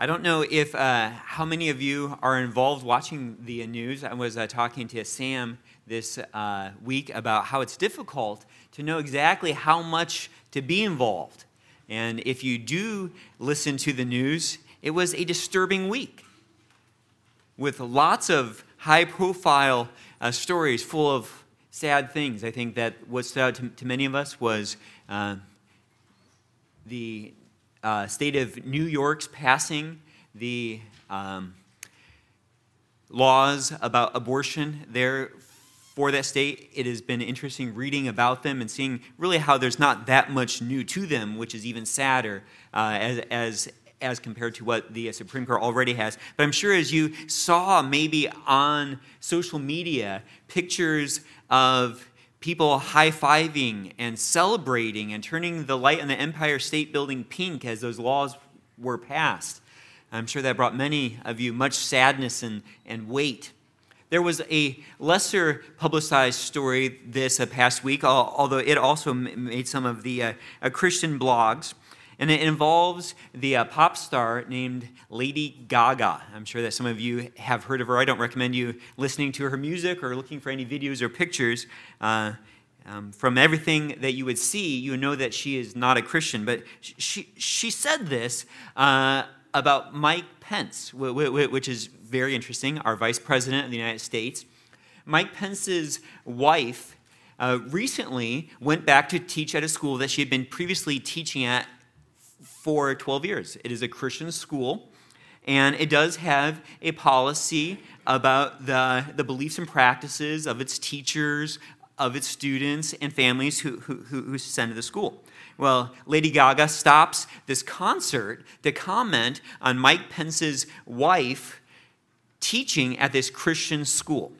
I don't know if uh, how many of you are involved watching the news. I was uh, talking to Sam this uh, week about how it's difficult to know exactly how much to be involved. And if you do listen to the news, it was a disturbing week with lots of high profile uh, stories full of sad things. I think that what stood out to, to many of us was uh, the uh, state of New York's passing the um, laws about abortion there for that state. It has been interesting reading about them and seeing really how there's not that much new to them, which is even sadder uh, as, as, as compared to what the Supreme Court already has. But I'm sure as you saw maybe on social media pictures of people high fiving and celebrating and turning the light on the Empire State Building pink as those laws were passed. I'm sure that brought many of you much sadness and, and weight. There was a lesser publicized story this uh, past week, although it also made some of the uh, uh, Christian blogs. And it involves the uh, pop star named Lady Gaga. I'm sure that some of you have heard of her. I don't recommend you listening to her music or looking for any videos or pictures. Uh, um, from everything that you would see, you know that she is not a Christian. But she, she said this uh, about Mike Pence, which is very interesting, our vice president of the United States. Mike Pence's wife uh, recently went back to teach at a school that she had been previously teaching at for 12 years. It is a Christian school, and it does have a policy about the, the beliefs and practices of its teachers, of its students, and families who, who, who send to the school. Well, Lady Gaga stops this concert to comment on Mike Pence's wife teaching at this Christian school.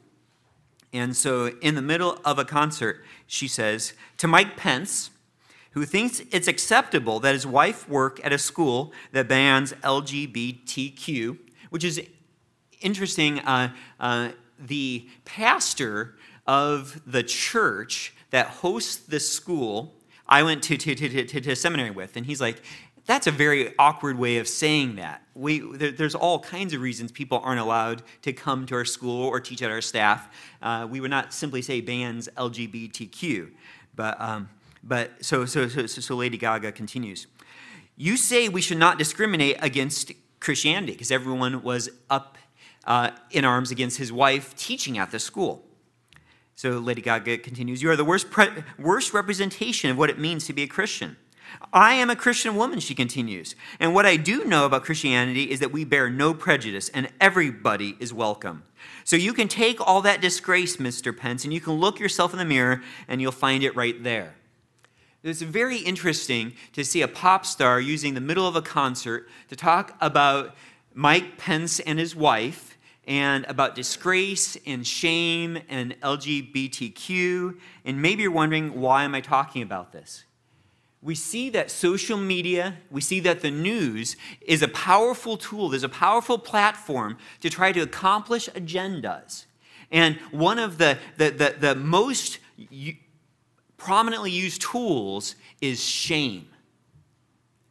And so, in the middle of a concert, she says to Mike Pence, who thinks it's acceptable that his wife work at a school that bans LGBTQ, which is interesting. Uh, uh, the pastor of the church that hosts this school, I went to, to, to, to, to seminary with, and he's like, that's a very awkward way of saying that. We, there, there's all kinds of reasons people aren't allowed to come to our school or teach at our staff. Uh, we would not simply say bans LGBTQ. But um, but so, so, so, so Lady Gaga continues. You say we should not discriminate against Christianity because everyone was up uh, in arms against his wife teaching at the school. So Lady Gaga continues You are the worst, pre- worst representation of what it means to be a Christian. I am a Christian woman, she continues. And what I do know about Christianity is that we bear no prejudice and everybody is welcome. So you can take all that disgrace, Mr. Pence, and you can look yourself in the mirror and you'll find it right there. It's very interesting to see a pop star using the middle of a concert to talk about Mike Pence and his wife and about disgrace and shame and LGBTQ. And maybe you're wondering, why am I talking about this? We see that social media, we see that the news is a powerful tool, there's a powerful platform to try to accomplish agendas. And one of the, the, the, the most prominently used tools is shame.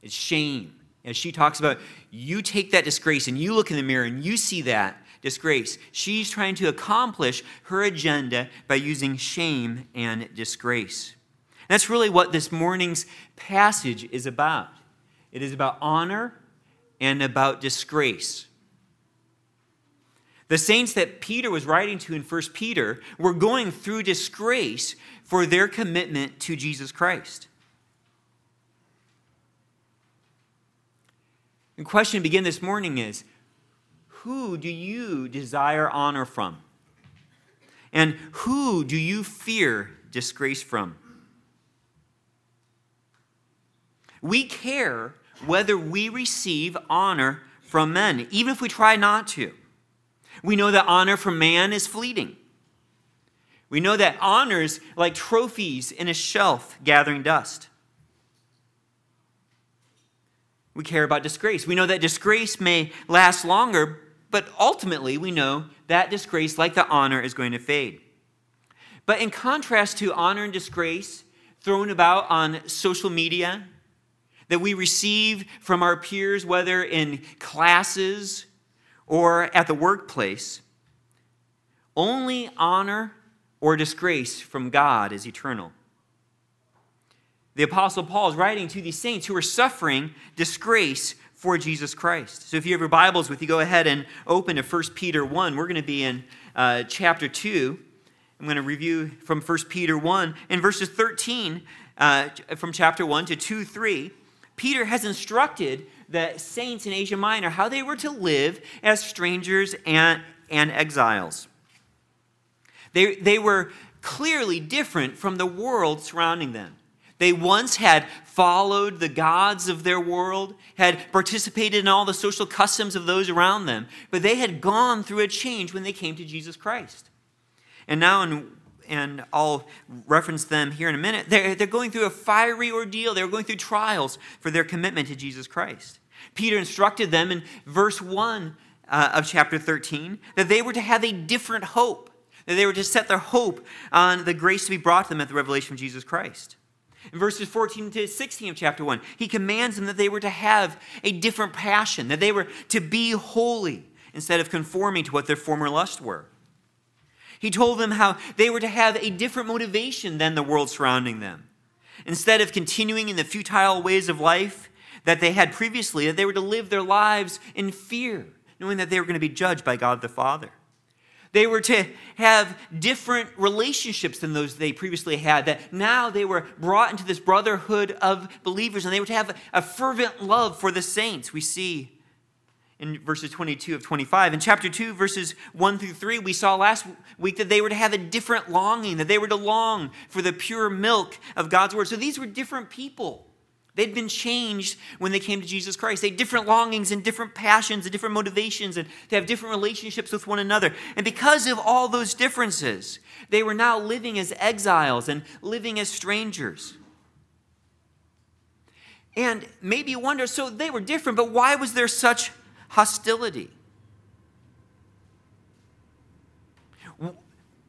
It's shame. As she talks about, you take that disgrace and you look in the mirror and you see that disgrace. She's trying to accomplish her agenda by using shame and disgrace. that's really what this morning's passage is about. It is about honor and about disgrace. The saints that Peter was writing to in 1 Peter were going through disgrace for their commitment to Jesus Christ. The question to begin this morning is who do you desire honor from? And who do you fear disgrace from? We care whether we receive honor from men, even if we try not to. We know that honor from man is fleeting. We know that honors like trophies in a shelf gathering dust. We care about disgrace. We know that disgrace may last longer, but ultimately we know that disgrace, like the honor, is going to fade. But in contrast to honor and disgrace thrown about on social media, that we receive from our peers, whether in classes or at the workplace, only honor or disgrace from God is eternal. The Apostle Paul is writing to these saints who are suffering disgrace for Jesus Christ. So if you have your Bibles with you, go ahead and open to 1 Peter 1. We're going to be in uh, chapter 2. I'm going to review from 1 Peter 1 in verses 13 uh, from chapter 1 to 2 3. Peter has instructed the saints in Asia Minor how they were to live as strangers and, and exiles. They, they were clearly different from the world surrounding them. They once had followed the gods of their world, had participated in all the social customs of those around them, but they had gone through a change when they came to Jesus Christ. And now, in, and I'll reference them here in a minute, they're, they're going through a fiery ordeal. They're going through trials for their commitment to Jesus Christ. Peter instructed them in verse 1 uh, of chapter 13 that they were to have a different hope, that they were to set their hope on the grace to be brought to them at the revelation of Jesus Christ. In verses 14 to 16 of chapter 1, he commands them that they were to have a different passion, that they were to be holy instead of conforming to what their former lusts were. He told them how they were to have a different motivation than the world surrounding them. Instead of continuing in the futile ways of life that they had previously, that they were to live their lives in fear, knowing that they were going to be judged by God the Father. They were to have different relationships than those they previously had, that now they were brought into this brotherhood of believers, and they were to have a fervent love for the saints. We see in verses 22 of 25. In chapter 2, verses 1 through 3, we saw last week that they were to have a different longing, that they were to long for the pure milk of God's word. So these were different people. They'd been changed when they came to Jesus Christ. They had different longings and different passions and different motivations, and they have different relationships with one another. And because of all those differences, they were now living as exiles and living as strangers. And maybe you wonder so they were different, but why was there such hostility?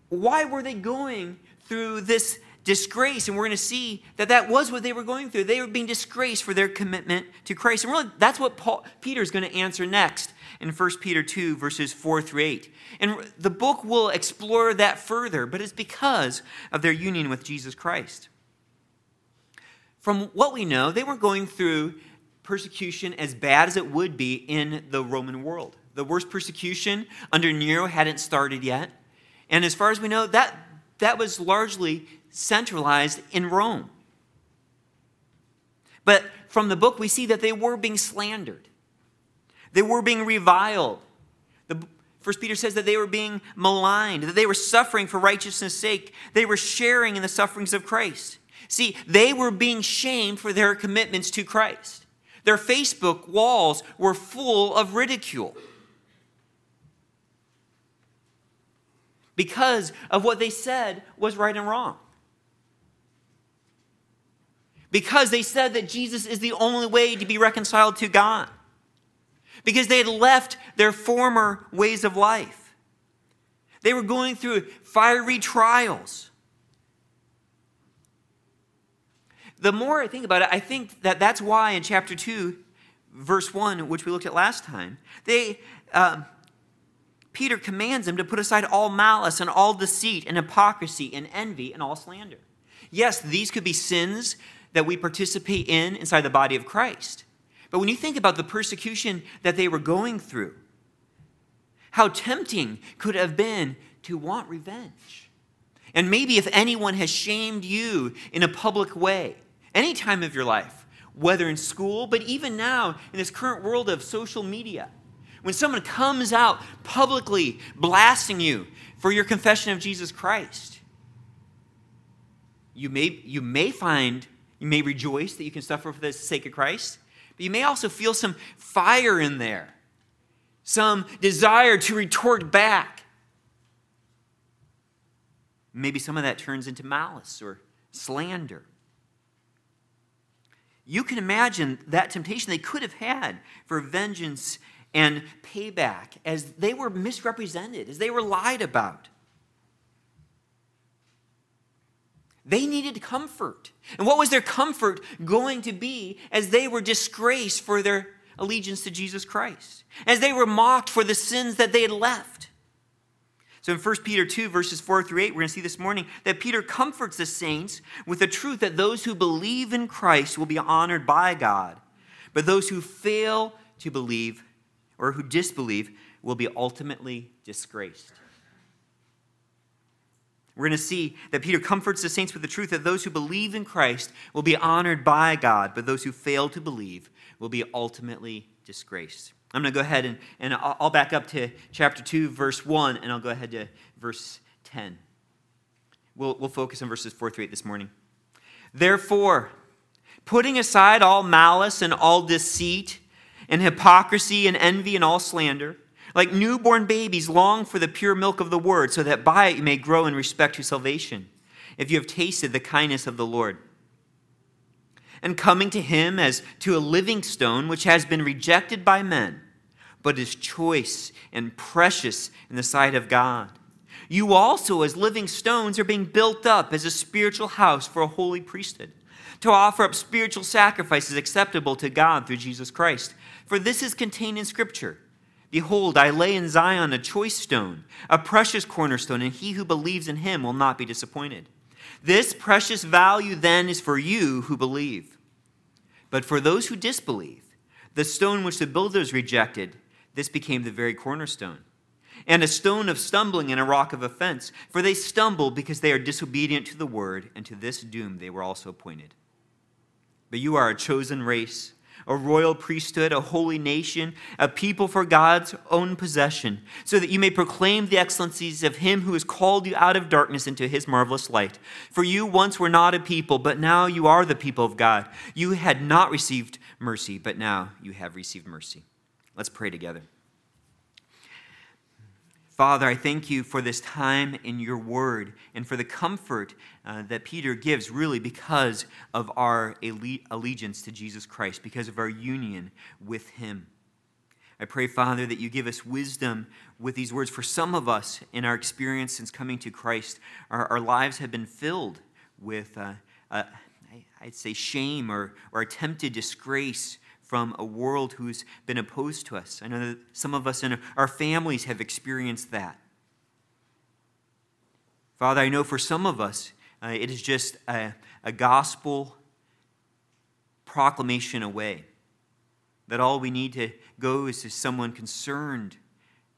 Why were they going through this disgrace. And we're going to see that that was what they were going through. They were being disgraced for their commitment to Christ. And really, that's what Paul, Peter is going to answer next in 1 Peter 2, verses 4 through 8. And the book will explore that further, but it's because of their union with Jesus Christ. From what we know, they weren't going through persecution as bad as it would be in the Roman world. The worst persecution under Nero hadn't started yet. And as far as we know, that, that was largely centralized in Rome. But from the book, we see that they were being slandered, they were being reviled. The, First Peter says that they were being maligned, that they were suffering for righteousness' sake. They were sharing in the sufferings of Christ. See, they were being shamed for their commitments to Christ. Their Facebook walls were full of ridicule. Because of what they said was right and wrong because they said that Jesus is the only way to be reconciled to God, because they had left their former ways of life. They were going through fiery trials. The more I think about it, I think that that's why in chapter 2, verse 1, which we looked at last time, they. Uh, Peter commands them to put aside all malice and all deceit and hypocrisy and envy and all slander. Yes, these could be sins that we participate in inside the body of Christ. But when you think about the persecution that they were going through, how tempting could have been to want revenge? And maybe if anyone has shamed you in a public way, any time of your life, whether in school, but even now in this current world of social media, when someone comes out publicly blasting you for your confession of Jesus Christ, you may, you may find you may rejoice that you can suffer for the sake of Christ, but you may also feel some fire in there, some desire to retort back. Maybe some of that turns into malice or slander. You can imagine that temptation they could have had for vengeance and payback as they were misrepresented, as they were lied about. They needed comfort. And what was their comfort going to be as they were disgraced for their allegiance to Jesus Christ? As they were mocked for the sins that they had left? So in 1 Peter 2, verses 4 through 8, we're going to see this morning that Peter comforts the saints with the truth that those who believe in Christ will be honored by God, but those who fail to believe or who disbelieve will be ultimately disgraced. We're going to see that Peter comforts the saints with the truth that those who believe in Christ will be honored by God, but those who fail to believe will be ultimately disgraced. I'm going to go ahead and, and I'll back up to chapter 2, verse 1, and I'll go ahead to verse 10. We'll, we'll focus on verses 4 through 8 this morning. Therefore, putting aside all malice and all deceit, and hypocrisy and envy and all slander, like newborn babies, long for the pure milk of the word, so that by it you may grow in respect to salvation, if you have tasted the kindness of the Lord. And coming to him as to a living stone, which has been rejected by men, but is choice and precious in the sight of God. You also, as living stones, are being built up as a spiritual house for a holy priesthood, to offer up spiritual sacrifices acceptable to God through Jesus Christ. For this is contained in Scripture. Behold, I lay in Zion a choice stone, a precious cornerstone, and he who believes in him will not be disappointed. This precious value then is for you who believe. But for those who disbelieve, the stone which the builders rejected, this became the very cornerstone, and a stone of stumbling and a rock of offense. For they stumble because they are disobedient to the word, and to this doom they were also appointed. But you are a chosen race a royal priesthood, a holy nation, a people for God's own possession, so that you may proclaim the excellencies of him who has called you out of darkness into his marvelous light. For you once were not a people, but now you are the people of God. You had not received mercy, but now you have received mercy. Let's pray together. Father, I thank you for this time in your word and for the comfort uh, that Peter gives, really, because of our allegiance to Jesus Christ, because of our union with him. I pray, Father, that you give us wisdom with these words. For some of us, in our experience since coming to Christ, our, our lives have been filled with, uh, uh, I'd say, shame or, or attempted disgrace from a world who's been opposed to us. I know that some of us in our families have experienced that. Father, I know for some of us, uh, it is just a, a gospel proclamation away. That all we need to go is to someone concerned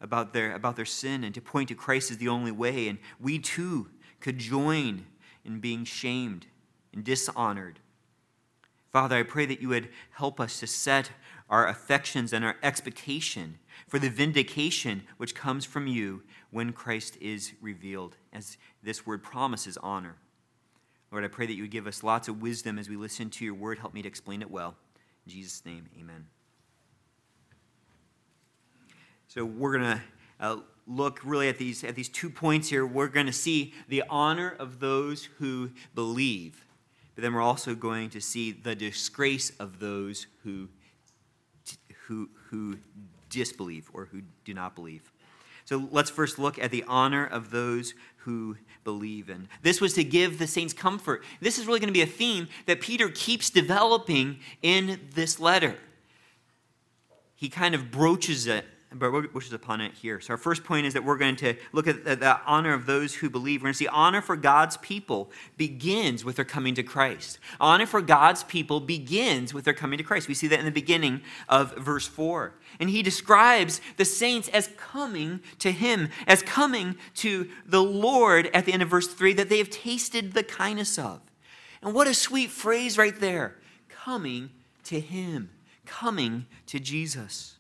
about their, about their sin and to point to Christ as the only way. And we too could join in being shamed and dishonored Father, I pray that you would help us to set our affections and our expectation for the vindication which comes from you when Christ is revealed, as this word promises honor. Lord, I pray that you would give us lots of wisdom as we listen to your word. Help me to explain it well. In Jesus' name, amen. So we're going to uh, look really at these, at these two points here. We're going to see the honor of those who believe but then we're also going to see the disgrace of those who, who, who disbelieve or who do not believe. So let's first look at the honor of those who believe in. This was to give the saints comfort. This is really going to be a theme that Peter keeps developing in this letter. He kind of broaches it but wishes upon it here. So our first point is that we're going to look at the honor of those who believe. We're going to see honor for God's people begins with their coming to Christ. Honor for God's people begins with their coming to Christ. We see that in the beginning of verse 4. And he describes the saints as coming to him, as coming to the Lord at the end of verse 3 that they have tasted the kindness of. And what a sweet phrase right there. Coming to him, coming to Jesus.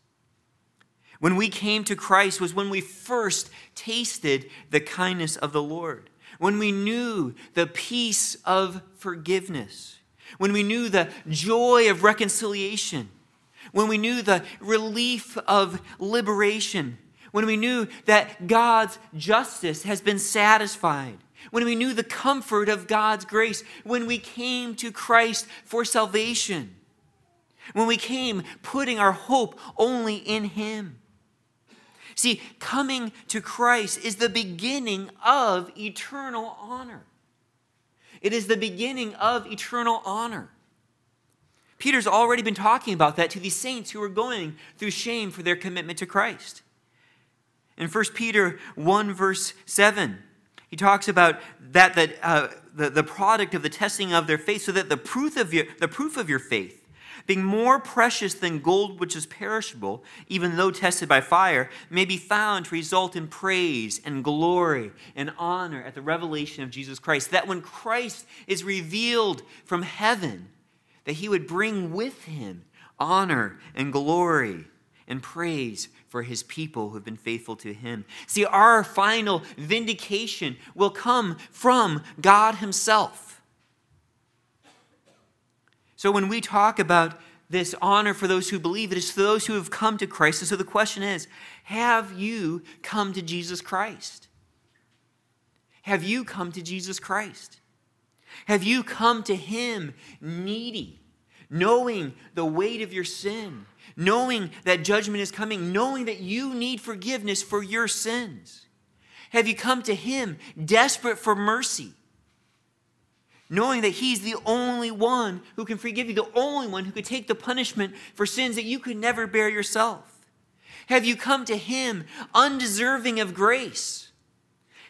When we came to Christ was when we first tasted the kindness of the Lord, when we knew the peace of forgiveness, when we knew the joy of reconciliation, when we knew the relief of liberation, when we knew that God's justice has been satisfied, when we knew the comfort of God's grace, when we came to Christ for salvation, when we came putting our hope only in Him. See, coming to Christ is the beginning of eternal honor. It is the beginning of eternal honor. Peter's already been talking about that to these saints who are going through shame for their commitment to Christ. In 1 Peter 1, verse 7, he talks about that, that uh, the, the product of the testing of their faith, so that the proof of your, the proof of your faith, being more precious than gold which is perishable, even though tested by fire, may be found to result in praise and glory and honor at the revelation of Jesus Christ. That when Christ is revealed from heaven, that he would bring with him honor and glory and praise for his people who have been faithful to him. See, our final vindication will come from God himself. So when we talk about this honor for those who believe, it is for those who have come to Christ. And so the question is have you come to Jesus Christ? Have you come to Jesus Christ? Have you come to Him needy, knowing the weight of your sin, knowing that judgment is coming, knowing that you need forgiveness for your sins? Have you come to Him desperate for mercy? Knowing that He's the only one who can forgive you, the only one who could take the punishment for sins that you could never bear yourself? Have you come to Him undeserving of grace?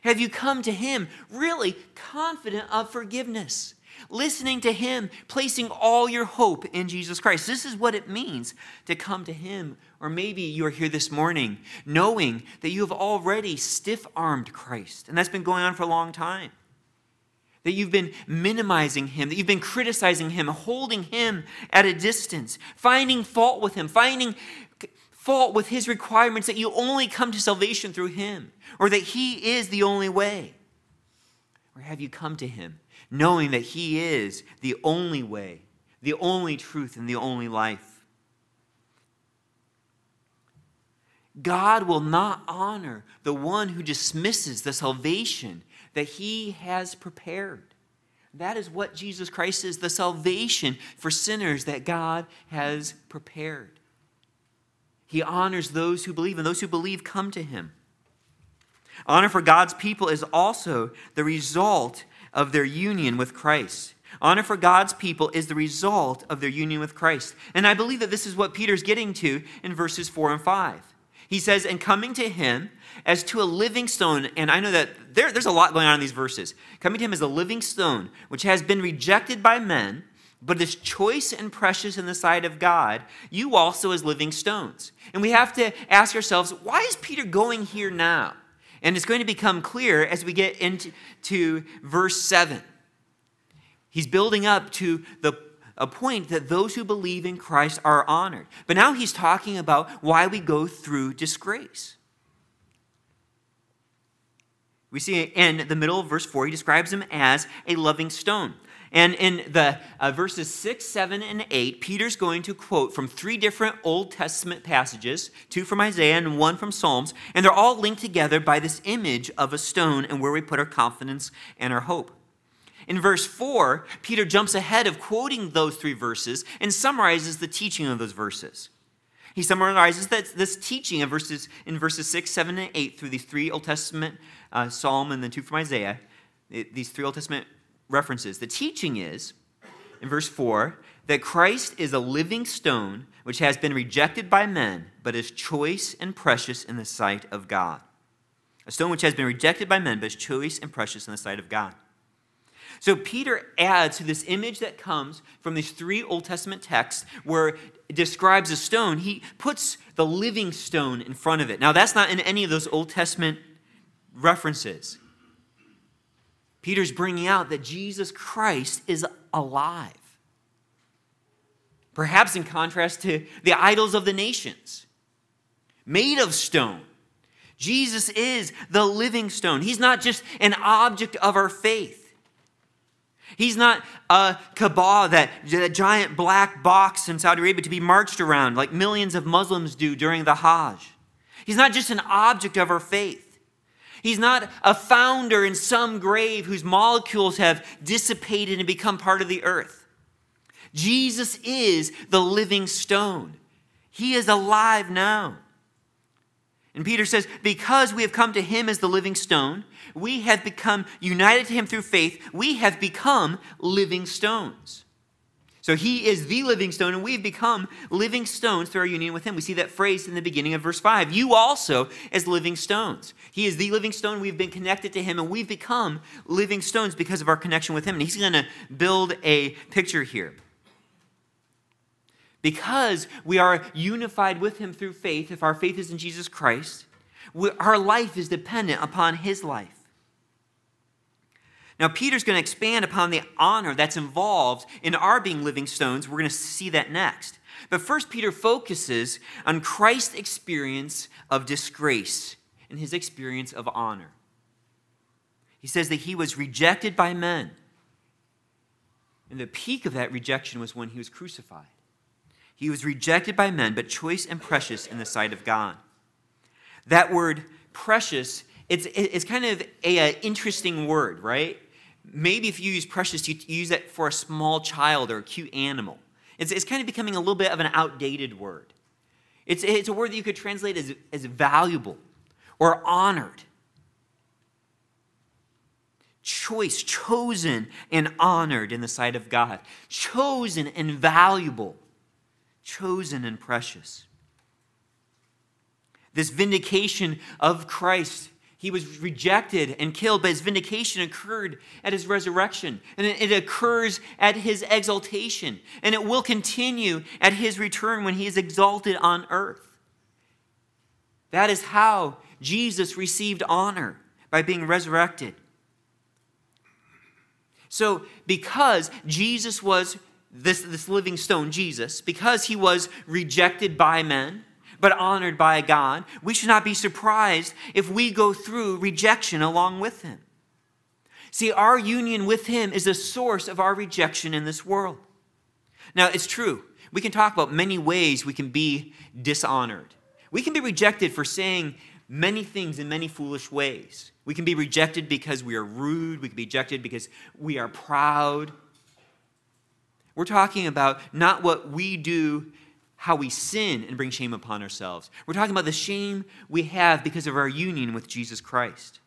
Have you come to Him really confident of forgiveness? Listening to Him, placing all your hope in Jesus Christ. This is what it means to come to Him. Or maybe you are here this morning knowing that you have already stiff armed Christ, and that's been going on for a long time that you've been minimizing him, that you've been criticizing him, holding him at a distance, finding fault with him, finding fault with his requirements that you only come to salvation through him, or that he is the only way? Or have you come to him knowing that he is the only way, the only truth, and the only life? God will not honor the one who dismisses the salvation that he has prepared. That is what Jesus Christ is the salvation for sinners that God has prepared. He honors those who believe, and those who believe come to him. Honor for God's people is also the result of their union with Christ. Honor for God's people is the result of their union with Christ. And I believe that this is what Peter's getting to in verses 4 and 5. He says, And coming to him as to a living stone, and I know that there, there's a lot going on in these verses. Coming to him as a living stone, which has been rejected by men, but is choice and precious in the sight of God, you also as living stones. And we have to ask ourselves, why is Peter going here now? And it's going to become clear as we get into to verse 7. He's building up to the a point that those who believe in Christ are honored. But now he's talking about why we go through disgrace. We see in the middle of verse 4, he describes him as a loving stone. And in the uh, verses 6, 7, and 8, Peter's going to quote from three different Old Testament passages two from Isaiah and one from Psalms. And they're all linked together by this image of a stone and where we put our confidence and our hope. In verse 4, Peter jumps ahead of quoting those three verses and summarizes the teaching of those verses. He summarizes that, this teaching of verses, in verses 6, 7, and 8 through these three Old Testament uh, Psalm and then two from Isaiah, these three Old Testament references. The teaching is, in verse 4, that Christ is a living stone which has been rejected by men, but is choice and precious in the sight of God. A stone which has been rejected by men, but is choice and precious in the sight of God. So Peter adds to this image that comes from these three Old Testament texts where it describes a stone, he puts the living stone in front of it. Now, that's not in any of those Old Testament references. Peter's bringing out that Jesus Christ is alive. Perhaps in contrast to the idols of the nations, made of stone. Jesus is the living stone. He's not just an object of our faith. He's not a Kaaba, that, that giant black box in Saudi Arabia to be marched around like millions of Muslims do during the Hajj. He's not just an object of our faith. He's not a founder in some grave whose molecules have dissipated and become part of the earth. Jesus is the living stone. He is alive now. And Peter says, Because we have come to him as the living stone, we have become united to him through faith, we have become living stones. So he is the living stone, and we've become living stones through our union with him. We see that phrase in the beginning of verse 5. You also as living stones. He is the living stone. We've been connected to him, and we've become living stones because of our connection with him. And he's going to build a picture here. Because we are unified with him through faith, if our faith is in Jesus Christ, we, our life is dependent upon his life. Now, Peter's going to expand upon the honor that's involved in our being living stones. We're going to see that next. But first, Peter focuses on Christ's experience of disgrace and his experience of honor. He says that he was rejected by men. And the peak of that rejection was when he was crucified. He was rejected by men, but choice and precious in the sight of God. That word precious, it's, it's kind of an interesting word, right? maybe if you use precious, you use it for a small child or a cute animal. It's, it's kind of becoming a little bit of an outdated word. It's, it's a word that you could translate as, as valuable or honored. Choice, chosen and honored in the sight of God. Chosen and valuable. Chosen and precious. This vindication of Christ he was rejected and killed, but his vindication occurred at his resurrection. And it occurs at his exaltation. And it will continue at his return when he is exalted on earth. That is how Jesus received honor by being resurrected. So, because Jesus was this, this living stone, Jesus, because he was rejected by men, but honored by God, we should not be surprised if we go through rejection along with him. See, our union with him is the source of our rejection in this world. Now, it's true. We can talk about many ways we can be dishonored. We can be rejected for saying many things in many foolish ways. We can be rejected because we are rude. We can be rejected because we are proud. We're talking about not what we do how we sin and bring shame upon ourselves. We're talking about the shame we have because of our union with Jesus Christ.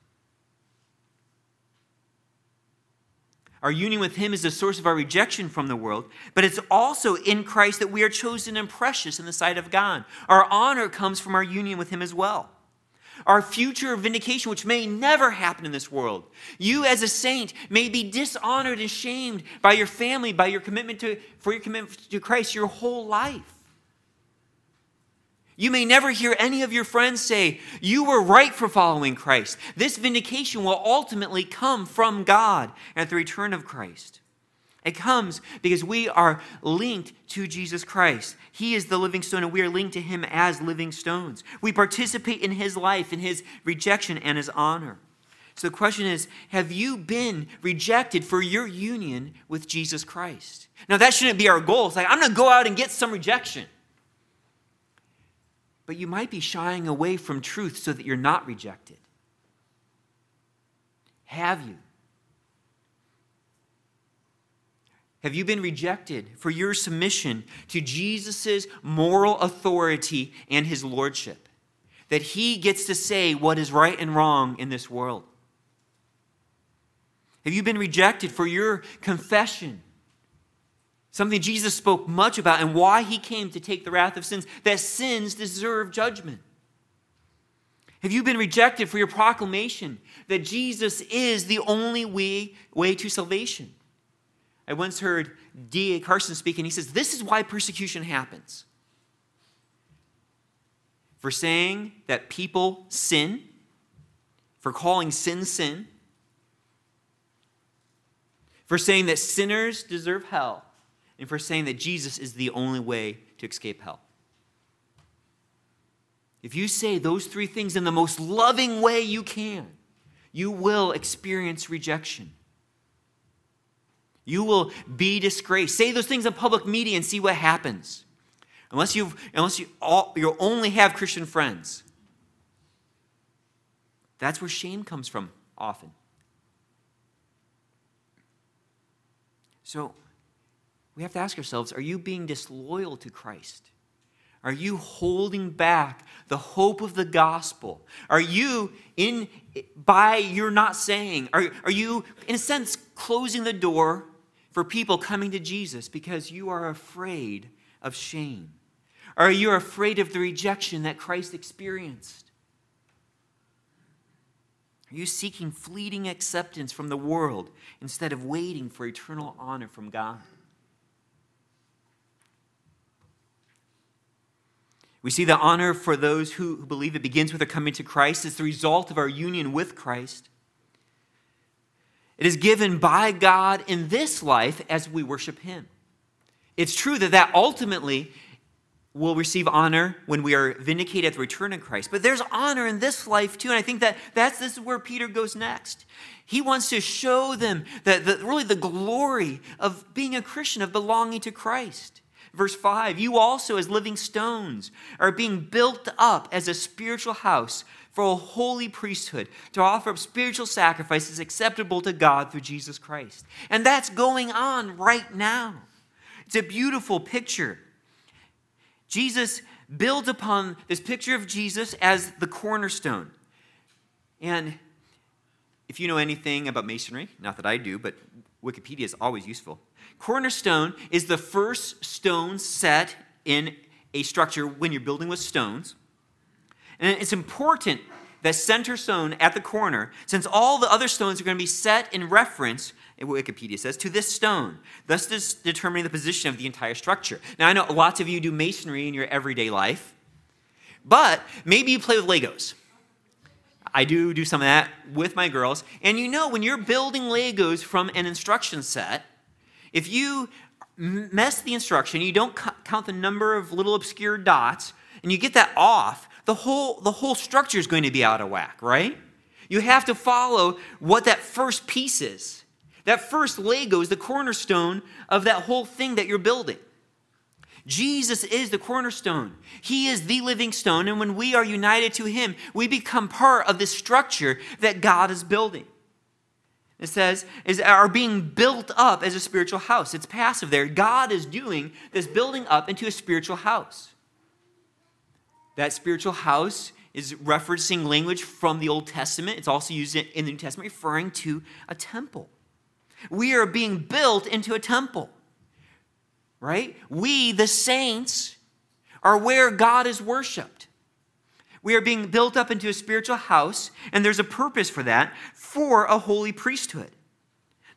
Our union with Him is the source of our rejection from the world, but it's also in Christ that we are chosen and precious in the sight of God. Our honor comes from our union with Him as well. Our future vindication, which may never happen in this world. You, as a saint, may be dishonored and shamed by your family, by your commitment to, for your commitment to Christ your whole life. You may never hear any of your friends say, You were right for following Christ. This vindication will ultimately come from God at the return of Christ. It comes because we are linked to Jesus Christ. He is the living stone, and we are linked to him as living stones. We participate in his life, in his rejection, and his honor. So the question is Have you been rejected for your union with Jesus Christ? Now, that shouldn't be our goal. It's like, I'm going to go out and get some rejection. But you might be shying away from truth so that you're not rejected. Have you? Have you been rejected for your submission to Jesus' moral authority and his lordship? That he gets to say what is right and wrong in this world? Have you been rejected for your confession Something Jesus spoke much about and why he came to take the wrath of sins, that sins deserve judgment. Have you been rejected for your proclamation that Jesus is the only way, way to salvation? I once heard D.A. Carson speak, and he says, This is why persecution happens. For saying that people sin, for calling sin sin, for saying that sinners deserve hell, and for saying that Jesus is the only way to escape hell. If you say those three things in the most loving way you can, you will experience rejection. You will be disgraced. Say those things in public media and see what happens. Unless, you unless you, all, you only have Christian friends. That's where shame comes from often. So, we have to ask ourselves are you being disloyal to Christ? Are you holding back the hope of the gospel? Are you in by your not saying? Are, are you in a sense closing the door for people coming to Jesus because you are afraid of shame? Are you afraid of the rejection that Christ experienced? Are you seeking fleeting acceptance from the world instead of waiting for eternal honor from God? We see the honor for those who, believe it begins with their coming to Christ. It's the result of our union with Christ. It is given by God in this life as we worship Him. It's true that that ultimately will receive honor when we are vindicated at the return of Christ. But there's honor in this life too, and I think that that's this is where Peter goes next. He wants to show them that the, really the glory of being a Christian, of belonging to Christ. Verse 5 You also, as living stones, are being built up as a spiritual house for a holy priesthood to offer up spiritual sacrifices acceptable to God through Jesus Christ. And that's going on right now. It's a beautiful picture. Jesus builds upon this picture of Jesus as the cornerstone. And if you know anything about masonry, not that I do, but Wikipedia is always useful. Cornerstone is the first stone set in a structure when you're building with stones. And it's important that center stone at the corner, since all the other stones are going to be set in reference Wikipedia says, to this stone, thus determining the position of the entire structure. Now, I know lots of you do masonry in your everyday life, but maybe you play with Legos. I do do some of that with my girls. And you know, when you're building Legos from an instruction set, if you mess the instruction, you don't count the number of little obscure dots, and you get that off, the whole, the whole structure is going to be out of whack, right? You have to follow what that first piece is. That first Lego is the cornerstone of that whole thing that you're building. Jesus is the cornerstone. He is the living stone, and when we are united to Him, we become part of the structure that God is building. It says, is are being built up as a spiritual house. It's passive there. God is doing this building up into a spiritual house. That spiritual house is referencing language from the Old Testament. It's also used in the New Testament, referring to a temple. We are being built into a temple, right? We, the saints, are where God is worshiped. We are being built up into a spiritual house, and there's a purpose for that for a holy priesthood.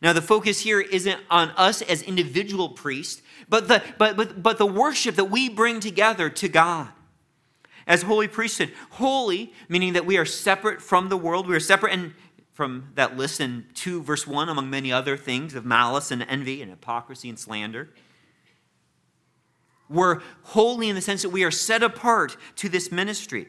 Now, the focus here isn't on us as individual priests, but the, but, but, but the worship that we bring together to God as holy priesthood. Holy, meaning that we are separate from the world, we are separate and from that list in 2 verse 1 among many other things of malice and envy and hypocrisy and slander. We're holy in the sense that we are set apart to this ministry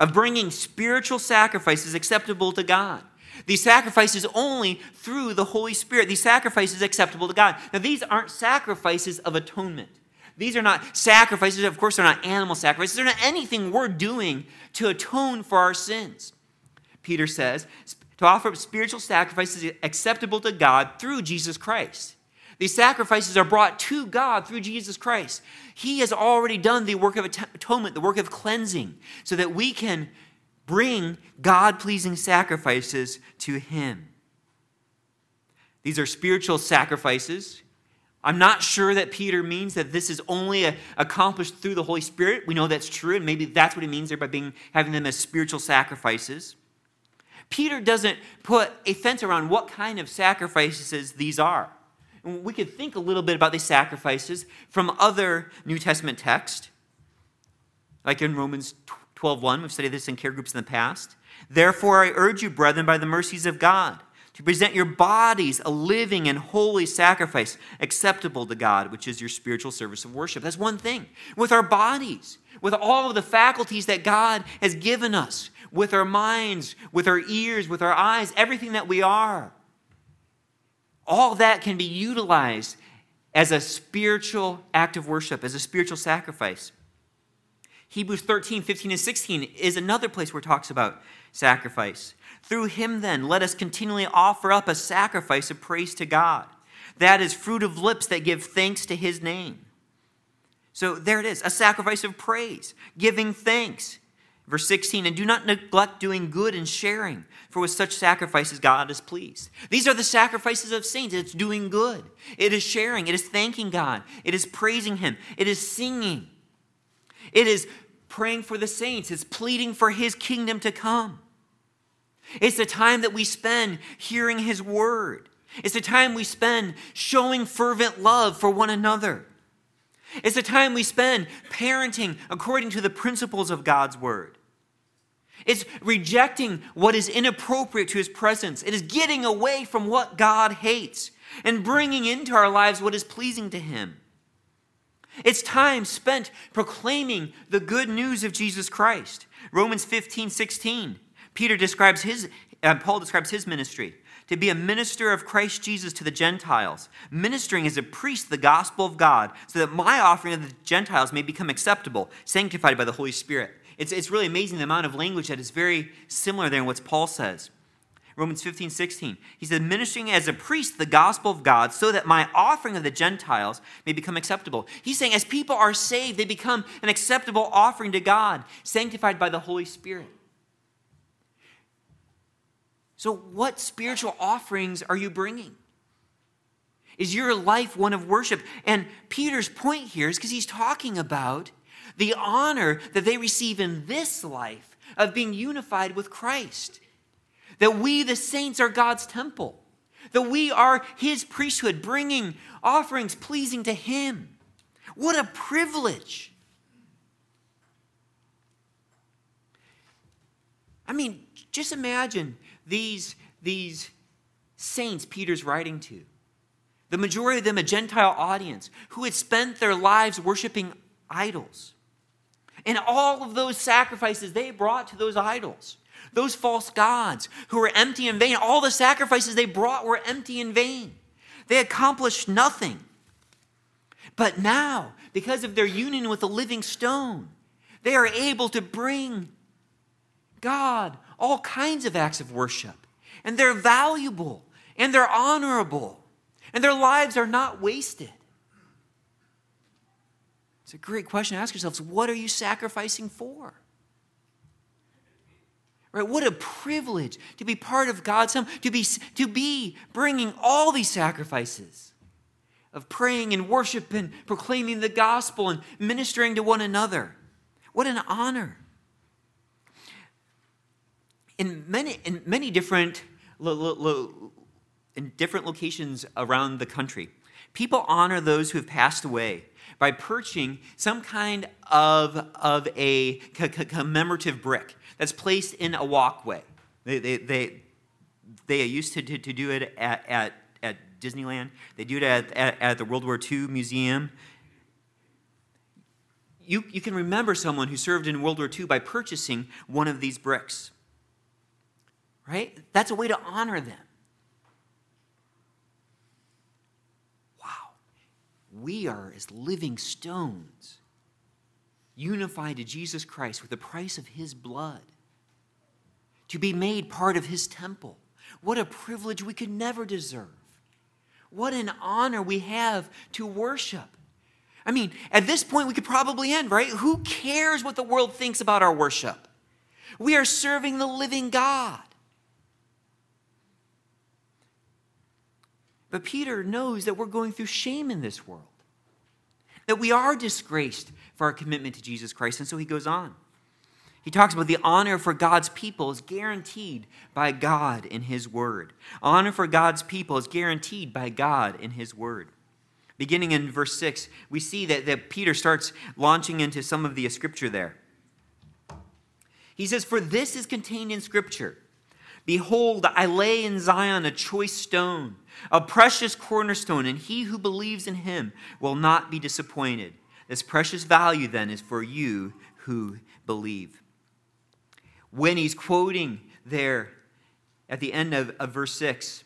of bringing spiritual sacrifices acceptable to God. These sacrifices only through the Holy Spirit. These sacrifices acceptable to God. Now, these aren't sacrifices of atonement. These are not sacrifices. Of course, they're not animal sacrifices. They're not anything we're doing to atone for our sins. Peter says, to offer up spiritual sacrifices acceptable to God through Jesus Christ. These sacrifices are brought to God through Jesus Christ. He has already done the work of atonement, the work of cleansing, so that we can bring God pleasing sacrifices to Him. These are spiritual sacrifices. I'm not sure that Peter means that this is only a, accomplished through the Holy Spirit. We know that's true, and maybe that's what he means there by being, having them as spiritual sacrifices. Peter doesn't put a fence around what kind of sacrifices these are. We could think a little bit about these sacrifices from other New Testament texts, like in Romans 12:1. We've studied this in care groups in the past. Therefore, I urge you, brethren, by the mercies of God, to present your bodies a living and holy sacrifice acceptable to God, which is your spiritual service of worship. That's one thing. With our bodies, with all of the faculties that God has given us, with our minds, with our ears, with our eyes, everything that we are. All that can be utilized as a spiritual act of worship, as a spiritual sacrifice. Hebrews 13, 15, and 16 is another place where it talks about sacrifice. Through him, then, let us continually offer up a sacrifice of praise to God. That is fruit of lips that give thanks to his name. So there it is a sacrifice of praise, giving thanks. Verse 16, and do not neglect doing good and sharing, for with such sacrifices God is pleased. These are the sacrifices of saints. It's doing good, it is sharing, it is thanking God, it is praising Him, it is singing, it is praying for the saints, it's pleading for His kingdom to come. It's the time that we spend hearing His word, it's the time we spend showing fervent love for one another. It's the time we spend parenting according to the principles of God's word. It's rejecting what is inappropriate to his presence. It is getting away from what God hates and bringing into our lives what is pleasing to him. It's time spent proclaiming the good news of Jesus Christ. Romans 15, 16. Peter describes his, uh, Paul describes his ministry to be a minister of Christ Jesus to the Gentiles, ministering as a priest the gospel of God, so that my offering of the Gentiles may become acceptable, sanctified by the Holy Spirit. It's, it's really amazing the amount of language that is very similar there in what Paul says. Romans 15, 16. He said, ministering as a priest the gospel of God so that my offering of the Gentiles may become acceptable. He's saying, as people are saved, they become an acceptable offering to God, sanctified by the Holy Spirit. So, what spiritual offerings are you bringing? Is your life one of worship? And Peter's point here is because he's talking about the honor that they receive in this life of being unified with Christ. That we, the saints, are God's temple. That we are His priesthood, bringing offerings pleasing to Him. What a privilege! I mean, just imagine these, these saints Peter's writing to. The majority of them a Gentile audience who had spent their lives worshiping idols. And all of those sacrifices they brought to those idols, those false gods who were empty and vain, all the sacrifices they brought were empty and vain. They accomplished nothing. But now, because of their union with the living stone, they are able to bring God all kinds of acts of worship. And they're valuable and they're honorable and their lives are not wasted. It's a great question to ask yourselves what are you sacrificing for? Right? What a privilege to be part of God's home, to be, to be bringing all these sacrifices of praying and worship and proclaiming the gospel and ministering to one another. What an honor. In many, in many different, in different locations around the country, people honor those who have passed away by perching some kind of, of a commemorative brick that's placed in a walkway. They, they, they, they used to, to, to do it at, at, at Disneyland, they do it at, at, at the World War II Museum. You, you can remember someone who served in World War II by purchasing one of these bricks. Right? That's a way to honor them. We are as living stones, unified to Jesus Christ with the price of his blood, to be made part of his temple. What a privilege we could never deserve. What an honor we have to worship. I mean, at this point, we could probably end, right? Who cares what the world thinks about our worship? We are serving the living God. But Peter knows that we're going through shame in this world, that we are disgraced for our commitment to Jesus Christ. And so he goes on. He talks about the honor for God's people is guaranteed by God in His Word. Honor for God's people is guaranteed by God in His Word. Beginning in verse 6, we see that, that Peter starts launching into some of the scripture there. He says, For this is contained in Scripture. Behold, I lay in Zion a choice stone a precious cornerstone, and he who believes in him will not be disappointed. This precious value, then, is for you who believe. When he's quoting there at the end of, of verse 6,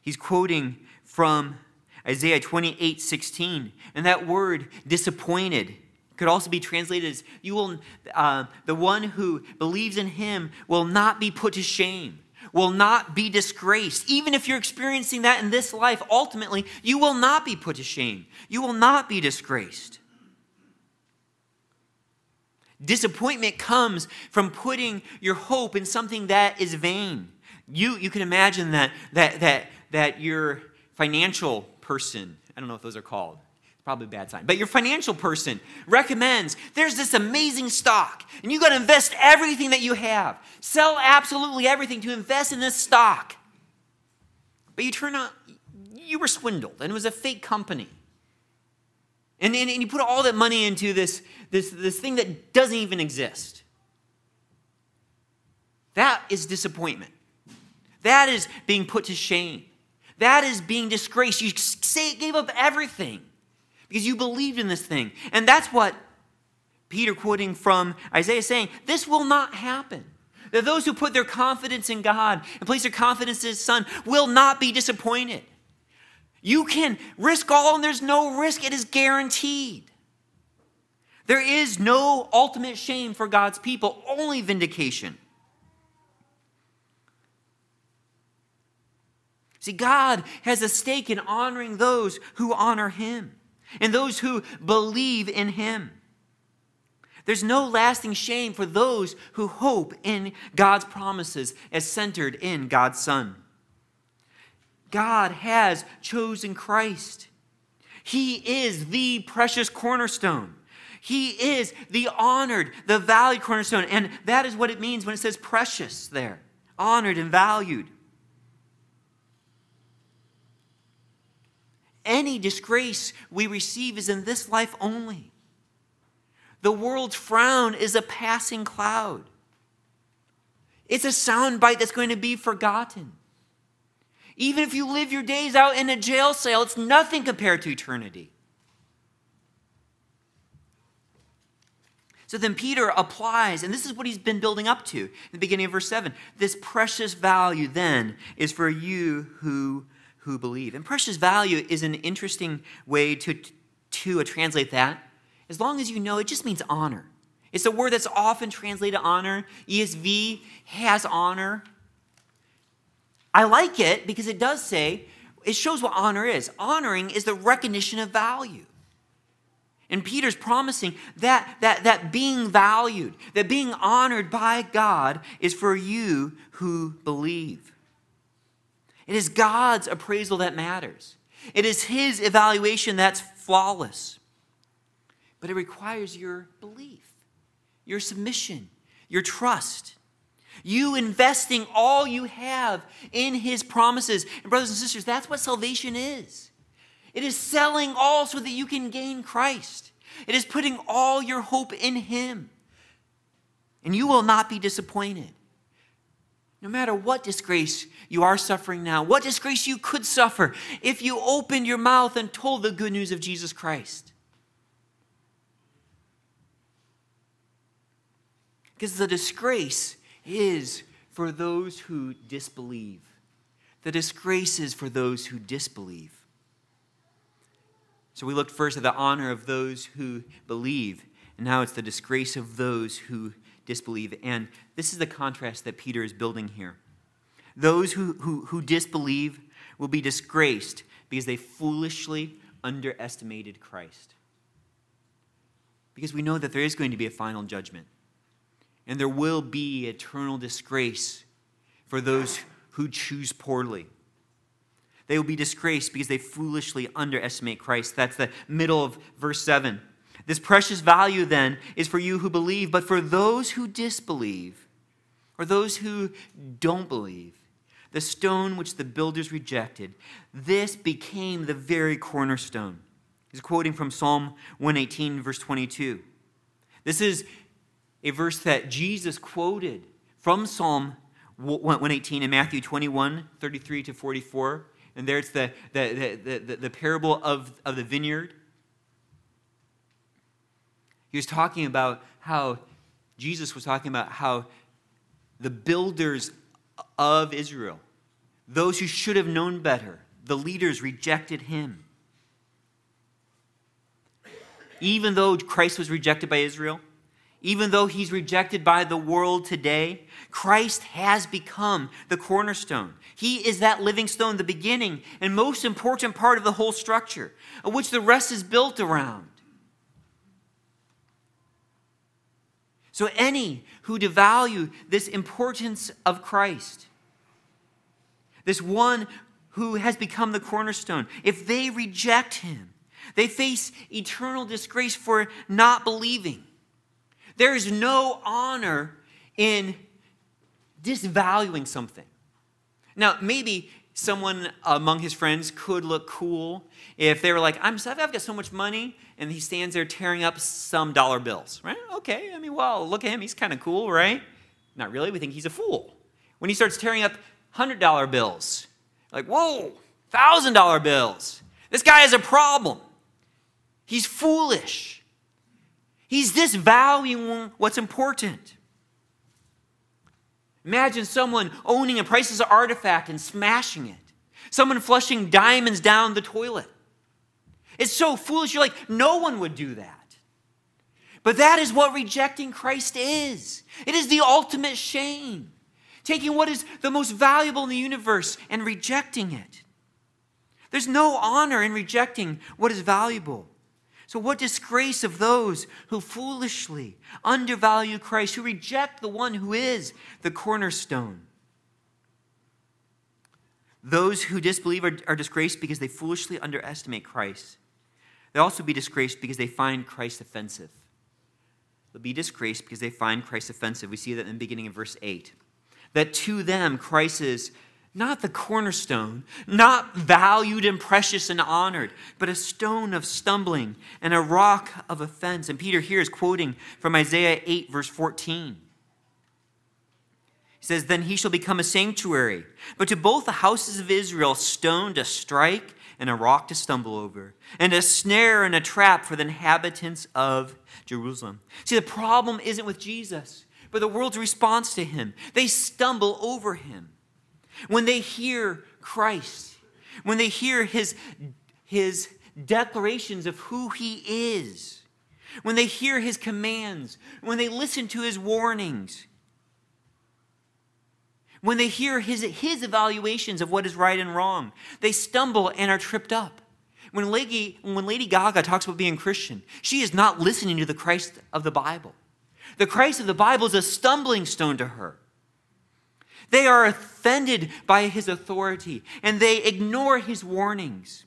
he's quoting from Isaiah 28 16. And that word, disappointed, could also be translated as you will, uh, the one who believes in him will not be put to shame will not be disgraced. Even if you're experiencing that in this life, ultimately, you will not be put to shame. You will not be disgraced. Disappointment comes from putting your hope in something that is vain. You, you can imagine that, that, that, that your financial person, I don't know if those are called, probably a bad sign, but your financial person recommends there's this amazing stock, and you got to invest everything that you have. Sell absolutely everything to invest in this stock. But you turn out, you were swindled, and it was a fake company. And, and, and you put all that money into this, this, this thing that doesn't even exist. That is disappointment. That is being put to shame. That is being disgraced. You say, gave up everything because you believed in this thing. And that's what Peter, quoting from Isaiah, saying, This will not happen. That those who put their confidence in God and place their confidence in His Son will not be disappointed. You can risk all and there's no risk, it is guaranteed. There is no ultimate shame for God's people, only vindication. See, God has a stake in honoring those who honor Him and those who believe in Him. There's no lasting shame for those who hope in God's promises as centered in God's Son. God has chosen Christ. He is the precious cornerstone. He is the honored, the valued cornerstone. And that is what it means when it says precious there honored and valued. Any disgrace we receive is in this life only. The world's frown is a passing cloud. It's a soundbite that's going to be forgotten. Even if you live your days out in a jail cell, it's nothing compared to eternity. So then Peter applies, and this is what he's been building up to in the beginning of verse 7. This precious value then is for you who, who believe. And precious value is an interesting way to, to uh, translate that. As long as you know, it just means honor. It's a word that's often translated honor. ESV has honor. I like it because it does say, it shows what honor is. Honoring is the recognition of value. And Peter's promising that, that, that being valued, that being honored by God is for you who believe. It is God's appraisal that matters. It is His evaluation that's flawless. But it requires your belief, your submission, your trust. You investing all you have in his promises. And, brothers and sisters, that's what salvation is it is selling all so that you can gain Christ, it is putting all your hope in him. And you will not be disappointed. No matter what disgrace you are suffering now, what disgrace you could suffer if you opened your mouth and told the good news of Jesus Christ. Because the disgrace is for those who disbelieve. The disgrace is for those who disbelieve. So we looked first at the honor of those who believe, and now it's the disgrace of those who disbelieve. And this is the contrast that Peter is building here. Those who, who, who disbelieve will be disgraced because they foolishly underestimated Christ. Because we know that there is going to be a final judgment and there will be eternal disgrace for those who choose poorly. They will be disgraced because they foolishly underestimate Christ. That's the middle of verse 7. This precious value then is for you who believe, but for those who disbelieve, or those who don't believe, the stone which the builders rejected, this became the very cornerstone. He's quoting from Psalm 118, verse 22. This is a verse that Jesus quoted from Psalm 118 and Matthew 21, 33 to 44. And there it's the, the, the, the, the parable of, of the vineyard. He was talking about how, Jesus was talking about how the builders of Israel, those who should have known better, the leaders rejected him. Even though Christ was rejected by Israel, even though he's rejected by the world today, Christ has become the cornerstone. He is that living stone, the beginning and most important part of the whole structure, of which the rest is built around. So, any who devalue this importance of Christ, this one who has become the cornerstone, if they reject him, they face eternal disgrace for not believing. There is no honor in disvaluing something. Now, maybe someone among his friends could look cool if they were like, I'm, I've got so much money, and he stands there tearing up some dollar bills, right? Okay, I mean, well, look at him, he's kind of cool, right? Not really, we think he's a fool. When he starts tearing up $100 bills, like, whoa, $1,000 bills, this guy has a problem. He's foolish. He's disvaluing what's important. Imagine someone owning a priceless artifact and smashing it. Someone flushing diamonds down the toilet. It's so foolish. You're like, no one would do that. But that is what rejecting Christ is. It is the ultimate shame. Taking what is the most valuable in the universe and rejecting it. There's no honor in rejecting what is valuable. So, what disgrace of those who foolishly undervalue Christ, who reject the one who is the cornerstone? Those who disbelieve are, are disgraced because they foolishly underestimate Christ. They'll also be disgraced because they find Christ offensive. They'll be disgraced because they find Christ offensive. We see that in the beginning of verse 8. That to them, Christ is not the cornerstone, not valued and precious and honored, but a stone of stumbling and a rock of offense. And Peter here is quoting from Isaiah 8, verse 14. He says, Then he shall become a sanctuary, but to both the houses of Israel, stone to strike and a rock to stumble over, and a snare and a trap for the inhabitants of Jerusalem. See, the problem isn't with Jesus, but the world's response to him. They stumble over him. When they hear Christ, when they hear his, his declarations of who he is, when they hear his commands, when they listen to his warnings, when they hear his, his evaluations of what is right and wrong, they stumble and are tripped up. When Lady, when Lady Gaga talks about being Christian, she is not listening to the Christ of the Bible. The Christ of the Bible is a stumbling stone to her. They are offended by his authority and they ignore his warnings.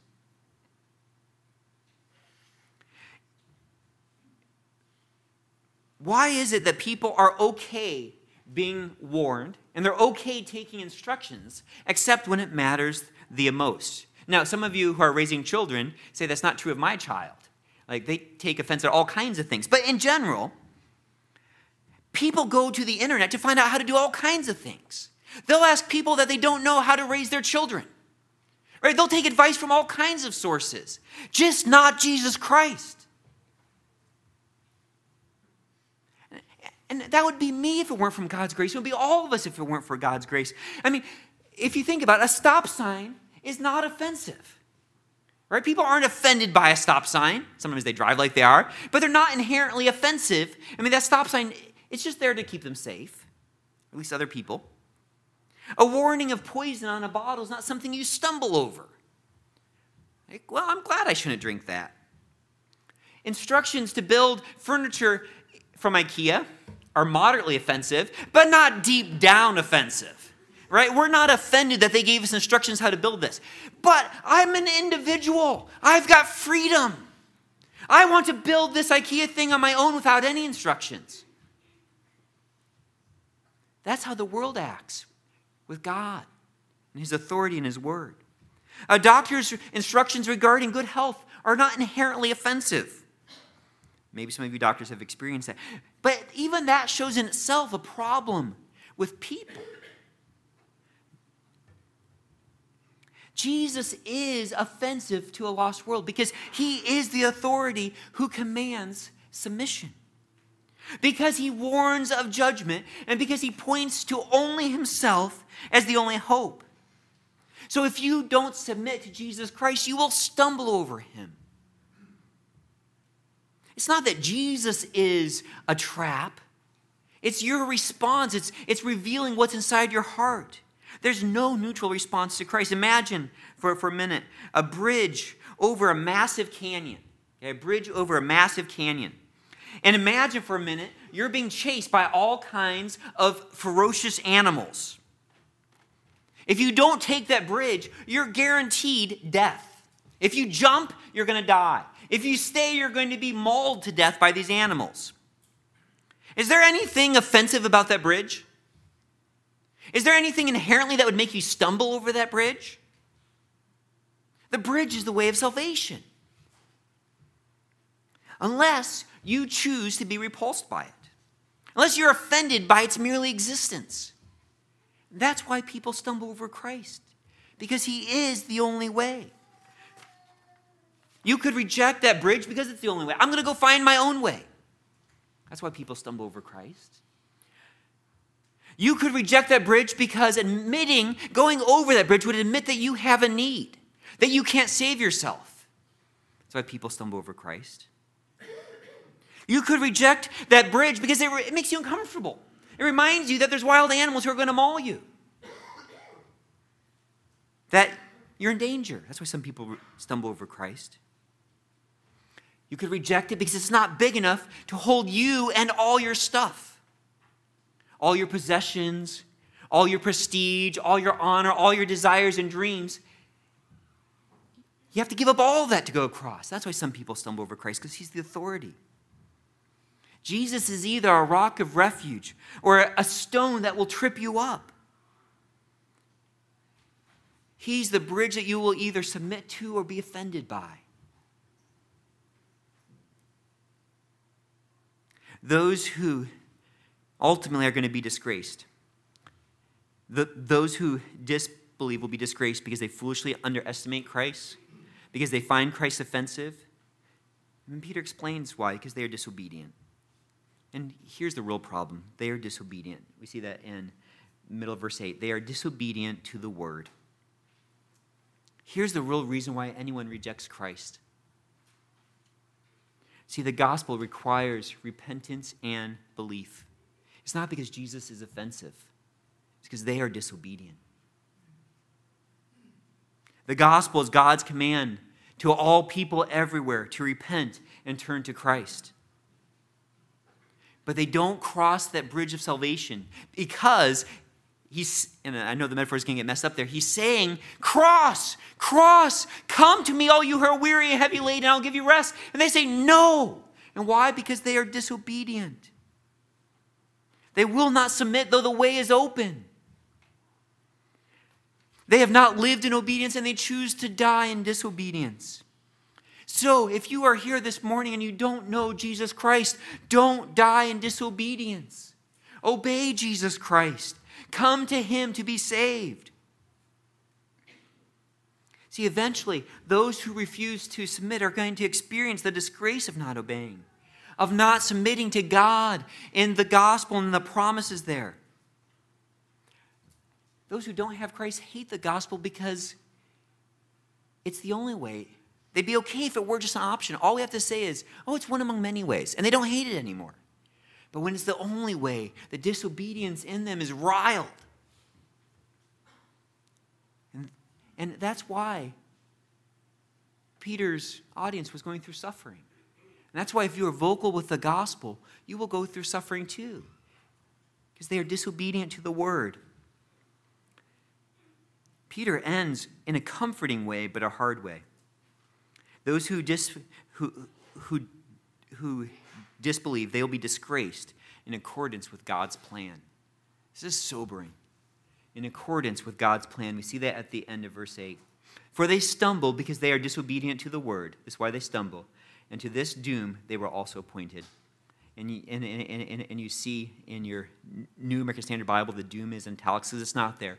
Why is it that people are okay being warned and they're okay taking instructions, except when it matters the most? Now, some of you who are raising children say that's not true of my child. Like they take offense at all kinds of things. But in general, people go to the internet to find out how to do all kinds of things. They'll ask people that they don't know how to raise their children. Right? They'll take advice from all kinds of sources, just not Jesus Christ. And that would be me if it weren't from God's grace. It would be all of us if it weren't for God's grace. I mean, if you think about it, a stop sign is not offensive. Right? People aren't offended by a stop sign. Sometimes they drive like they are, but they're not inherently offensive. I mean, that stop sign, it's just there to keep them safe, at least other people. A warning of poison on a bottle is not something you stumble over. Like, well, I'm glad I shouldn't drink that. Instructions to build furniture from IKEA are moderately offensive, but not deep down offensive. Right? We're not offended that they gave us instructions how to build this. But I'm an individual. I've got freedom. I want to build this IKEA thing on my own without any instructions. That's how the world acts with God and His authority and His word. A doctor's instructions regarding good health are not inherently offensive. Maybe some of you doctors have experienced that. But even that shows in itself a problem with people. Jesus is offensive to a lost world because he is the authority who commands submission because he warns of judgment, and because he points to only himself as the only hope. So if you don't submit to Jesus Christ, you will stumble over him. It's not that Jesus is a trap. It's your response. It's, it's revealing what's inside your heart. There's no neutral response to Christ. Imagine for, for a minute a bridge over a massive canyon. Okay, a bridge over a massive canyon. And imagine for a minute you're being chased by all kinds of ferocious animals. If you don't take that bridge, you're guaranteed death. If you jump, you're going to die. If you stay, you're going to be mauled to death by these animals. Is there anything offensive about that bridge? Is there anything inherently that would make you stumble over that bridge? The bridge is the way of salvation. Unless you choose to be repulsed by it, unless you're offended by its merely existence. That's why people stumble over Christ, because he is the only way. You could reject that bridge because it's the only way. I'm going to go find my own way. That's why people stumble over Christ. You could reject that bridge because admitting, going over that bridge would admit that you have a need, that you can't save yourself. That's why people stumble over Christ. You could reject that bridge because it, it makes you uncomfortable. It reminds you that there's wild animals who are going to maul you, that you're in danger. That's why some people stumble over Christ. You could reject it because it's not big enough to hold you and all your stuff. All your possessions, all your prestige, all your honor, all your desires and dreams. You have to give up all that to go across. That's why some people stumble over Christ, because he's the authority. Jesus is either a rock of refuge or a stone that will trip you up. He's the bridge that you will either submit to or be offended by. those who ultimately are going to be disgraced. The, those who disbelieve will be disgraced because they foolishly underestimate Christ, because they find Christ offensive. And Peter explains why, because they are disobedient. And here's the real problem they are disobedient. We see that in middle of verse 8. They are disobedient to the word. Here's the real reason why anyone rejects Christ See, the gospel requires repentance and belief. It's not because Jesus is offensive, it's because they are disobedient. The gospel is God's command to all people everywhere to repent and turn to Christ. But they don't cross that bridge of salvation because he's, and I know the metaphor is going to get messed up there. He's saying, Cross, cross, come to me, all you who are weary and heavy laden, and I'll give you rest. And they say, No. And why? Because they are disobedient. They will not submit, though the way is open. They have not lived in obedience and they choose to die in disobedience. So, if you are here this morning and you don't know Jesus Christ, don't die in disobedience. Obey Jesus Christ. Come to Him to be saved. See, eventually, those who refuse to submit are going to experience the disgrace of not obeying, of not submitting to God in the gospel and the promises there. Those who don't have Christ hate the gospel because it's the only way. They'd be okay if it were just an option. All we have to say is, oh, it's one among many ways. And they don't hate it anymore. But when it's the only way, the disobedience in them is riled. And, and that's why Peter's audience was going through suffering. And that's why if you are vocal with the gospel, you will go through suffering too. Because they are disobedient to the word. Peter ends in a comforting way, but a hard way. Those who, dis, who, who, who disbelieve, they will be disgraced in accordance with God's plan. This is sobering. In accordance with God's plan. We see that at the end of verse 8. For they stumble because they are disobedient to the word. That's why they stumble. And to this doom they were also appointed. And you, and, and, and, and you see in your New American Standard Bible, the doom is in italics because it's not there.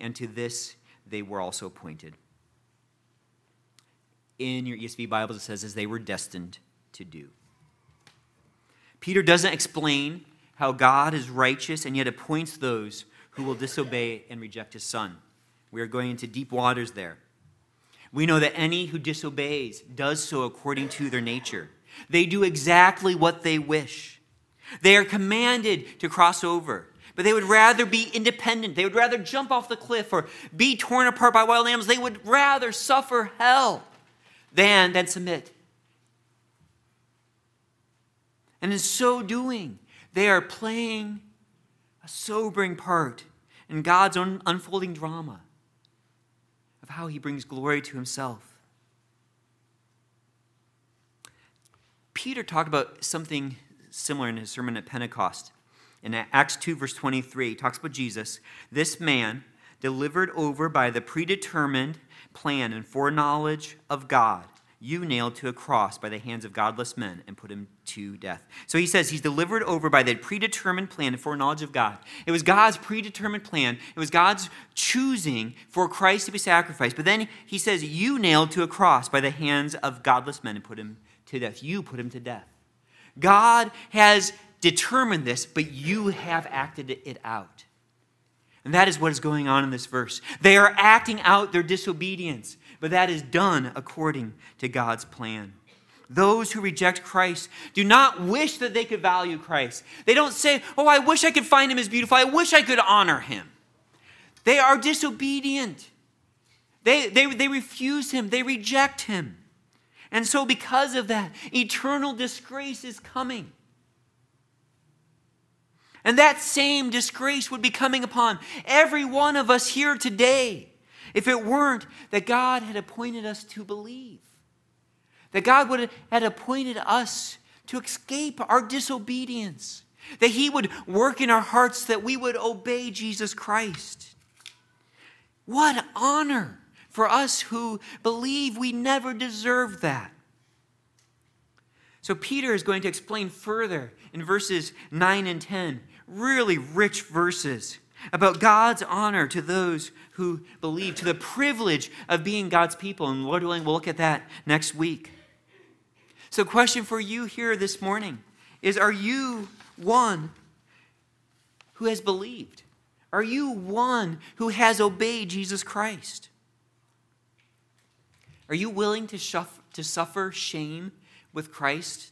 And to this they were also appointed. In your ESV Bibles, it says, as they were destined to do. Peter doesn't explain how God is righteous and yet appoints those who will disobey and reject his son. We are going into deep waters there. We know that any who disobeys does so according to their nature. They do exactly what they wish. They are commanded to cross over, but they would rather be independent. They would rather jump off the cliff or be torn apart by wild animals. They would rather suffer hell than, than submit And in so doing, they are playing a sobering part in God's own unfolding drama of how he brings glory to himself. Peter talked about something similar in his sermon at Pentecost. In Acts 2, verse 23, he talks about Jesus, this man delivered over by the predetermined plan and foreknowledge of God you nailed to a cross by the hands of godless men and put him to death. So he says he's delivered over by the predetermined plan and foreknowledge of God. It was God's predetermined plan, it was God's choosing for Christ to be sacrificed. But then he says, You nailed to a cross by the hands of godless men and put him to death. You put him to death. God has determined this, but you have acted it out. And that is what is going on in this verse. They are acting out their disobedience but that is done according to God's plan. Those who reject Christ do not wish that they could value Christ. They don't say, Oh, I wish I could find him as beautiful. I wish I could honor him. They are disobedient. They, they, they refuse him, they reject him. And so, because of that, eternal disgrace is coming. And that same disgrace would be coming upon every one of us here today if it weren't that God had appointed us to believe, that God would had appointed us to escape our disobedience, that He would work in our hearts that we would obey Jesus Christ. What honor for us who believe we never deserve that. So, Peter is going to explain further in verses 9 and 10, really rich verses about God's honor to those who believe, to the privilege of being God's people. And Lord willing, we'll look at that next week. So, question for you here this morning is Are you one who has believed? Are you one who has obeyed Jesus Christ? Are you willing to, suffer shame with Christ?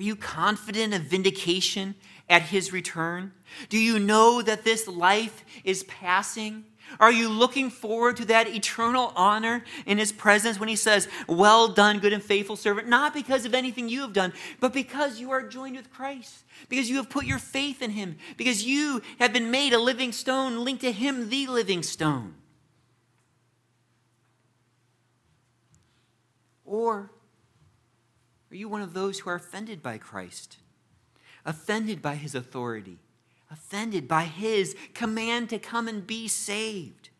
Are you confident of vindication at his return? Do you know that this life is passing? Are you looking forward to that eternal honor in his presence when he says, Well done, good and faithful servant? Not because of anything you have done, but because you are joined with Christ, because you have put your faith in him, because you have been made a living stone, linked to him, the living stone. Or are you one of those who are offended by Christ? offended by his authority, offended by his command to come and be saved?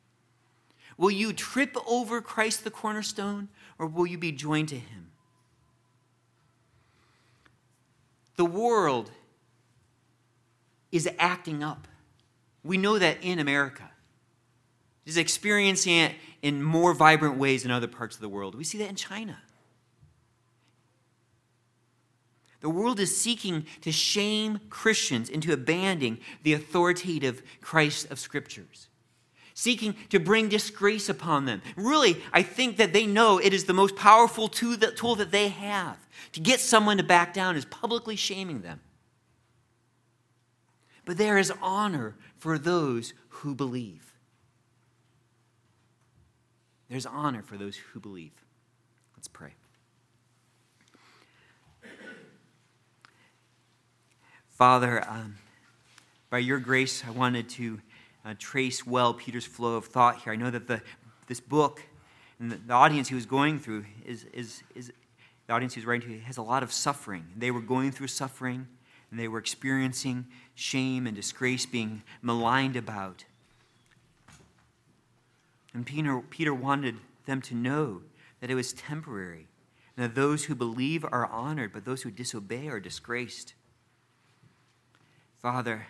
Will you trip over Christ the cornerstone, or will you be joined to him? The world is acting up. We know that in America. It is experiencing it in more vibrant ways in other parts of the world. We see that in China. The world is seeking to shame Christians into abandoning the authoritative Christ of Scriptures, seeking to bring disgrace upon them. Really, I think that they know it is the most powerful tool that they have to get someone to back down is publicly shaming them. But there is honor for those who believe. There's honor for those who believe. Let's pray. Father, um, by your grace, I wanted to uh, trace well Peter's flow of thought here. I know that the, this book and the, the audience he was going through is, is, is the audience he was writing to has a lot of suffering. They were going through suffering and they were experiencing shame and disgrace, being maligned about. And Peter, Peter wanted them to know that it was temporary, and that those who believe are honored, but those who disobey are disgraced. Father,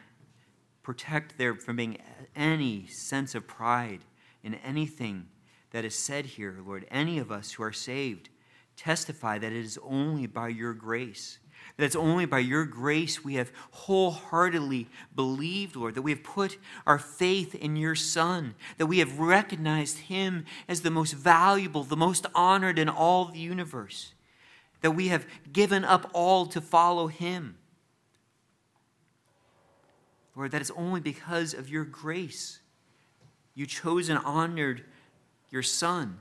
protect there from being any sense of pride in anything that is said here, Lord. Any of us who are saved testify that it is only by your grace. That it's only by your grace we have wholeheartedly believed, Lord, that we have put our faith in your Son, that we have recognized him as the most valuable, the most honored in all the universe, that we have given up all to follow him. Lord, it's only because of your grace. You chose and honored your Son.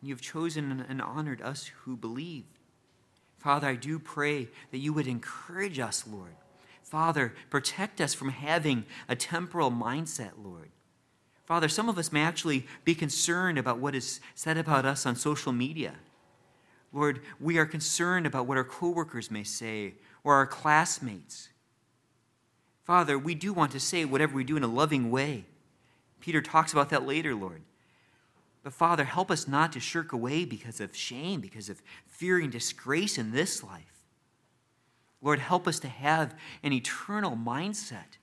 And You've chosen and honored us who believe. Father, I do pray that you would encourage us, Lord. Father, protect us from having a temporal mindset, Lord. Father, some of us may actually be concerned about what is said about us on social media. Lord, we are concerned about what our coworkers may say or our classmates. Father, we do want to say whatever we do in a loving way. Peter talks about that later, Lord. But Father, help us not to shirk away because of shame, because of fearing disgrace in this life. Lord, help us to have an eternal mindset.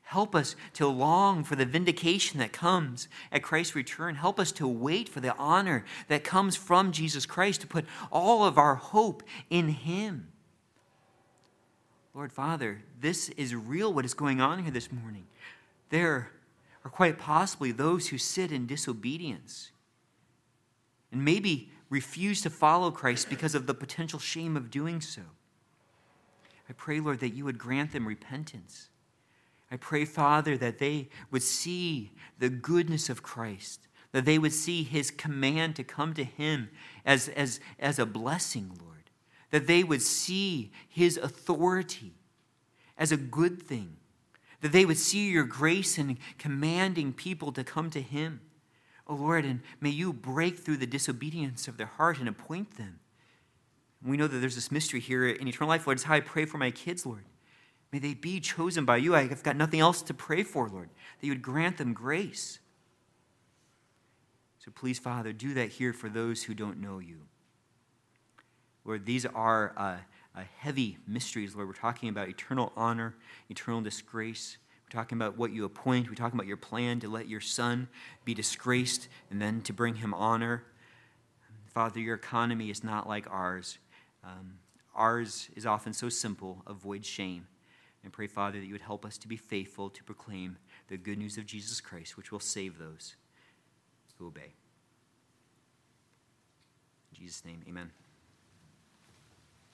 Help us to long for the vindication that comes at Christ's return. Help us to wait for the honor that comes from Jesus Christ, to put all of our hope in Him. Lord Father, this is real what is going on here this morning. There are quite possibly those who sit in disobedience and maybe refuse to follow Christ because of the potential shame of doing so. I pray, Lord, that you would grant them repentance. I pray, Father, that they would see the goodness of Christ, that they would see his command to come to him as, as, as a blessing, Lord, that they would see his authority as a good thing, that they would see your grace in commanding people to come to Him. Oh Lord, and may you break through the disobedience of their heart and appoint them. We know that there's this mystery here in eternal life, Lord. It's how I pray for my kids, Lord. May they be chosen by you. I've got nothing else to pray for, Lord, that you would grant them grace. So please, Father, do that here for those who don't know you. Lord, these are uh, uh, heavy mysteries, Lord. We're talking about eternal honor, eternal disgrace. We're talking about what you appoint. We're talking about your plan to let your son be disgraced and then to bring him honor. Father, your economy is not like ours. Um, ours is often so simple, avoid shame. And pray, Father, that you would help us to be faithful to proclaim the good news of Jesus Christ, which will save those who obey. In Jesus' name, amen.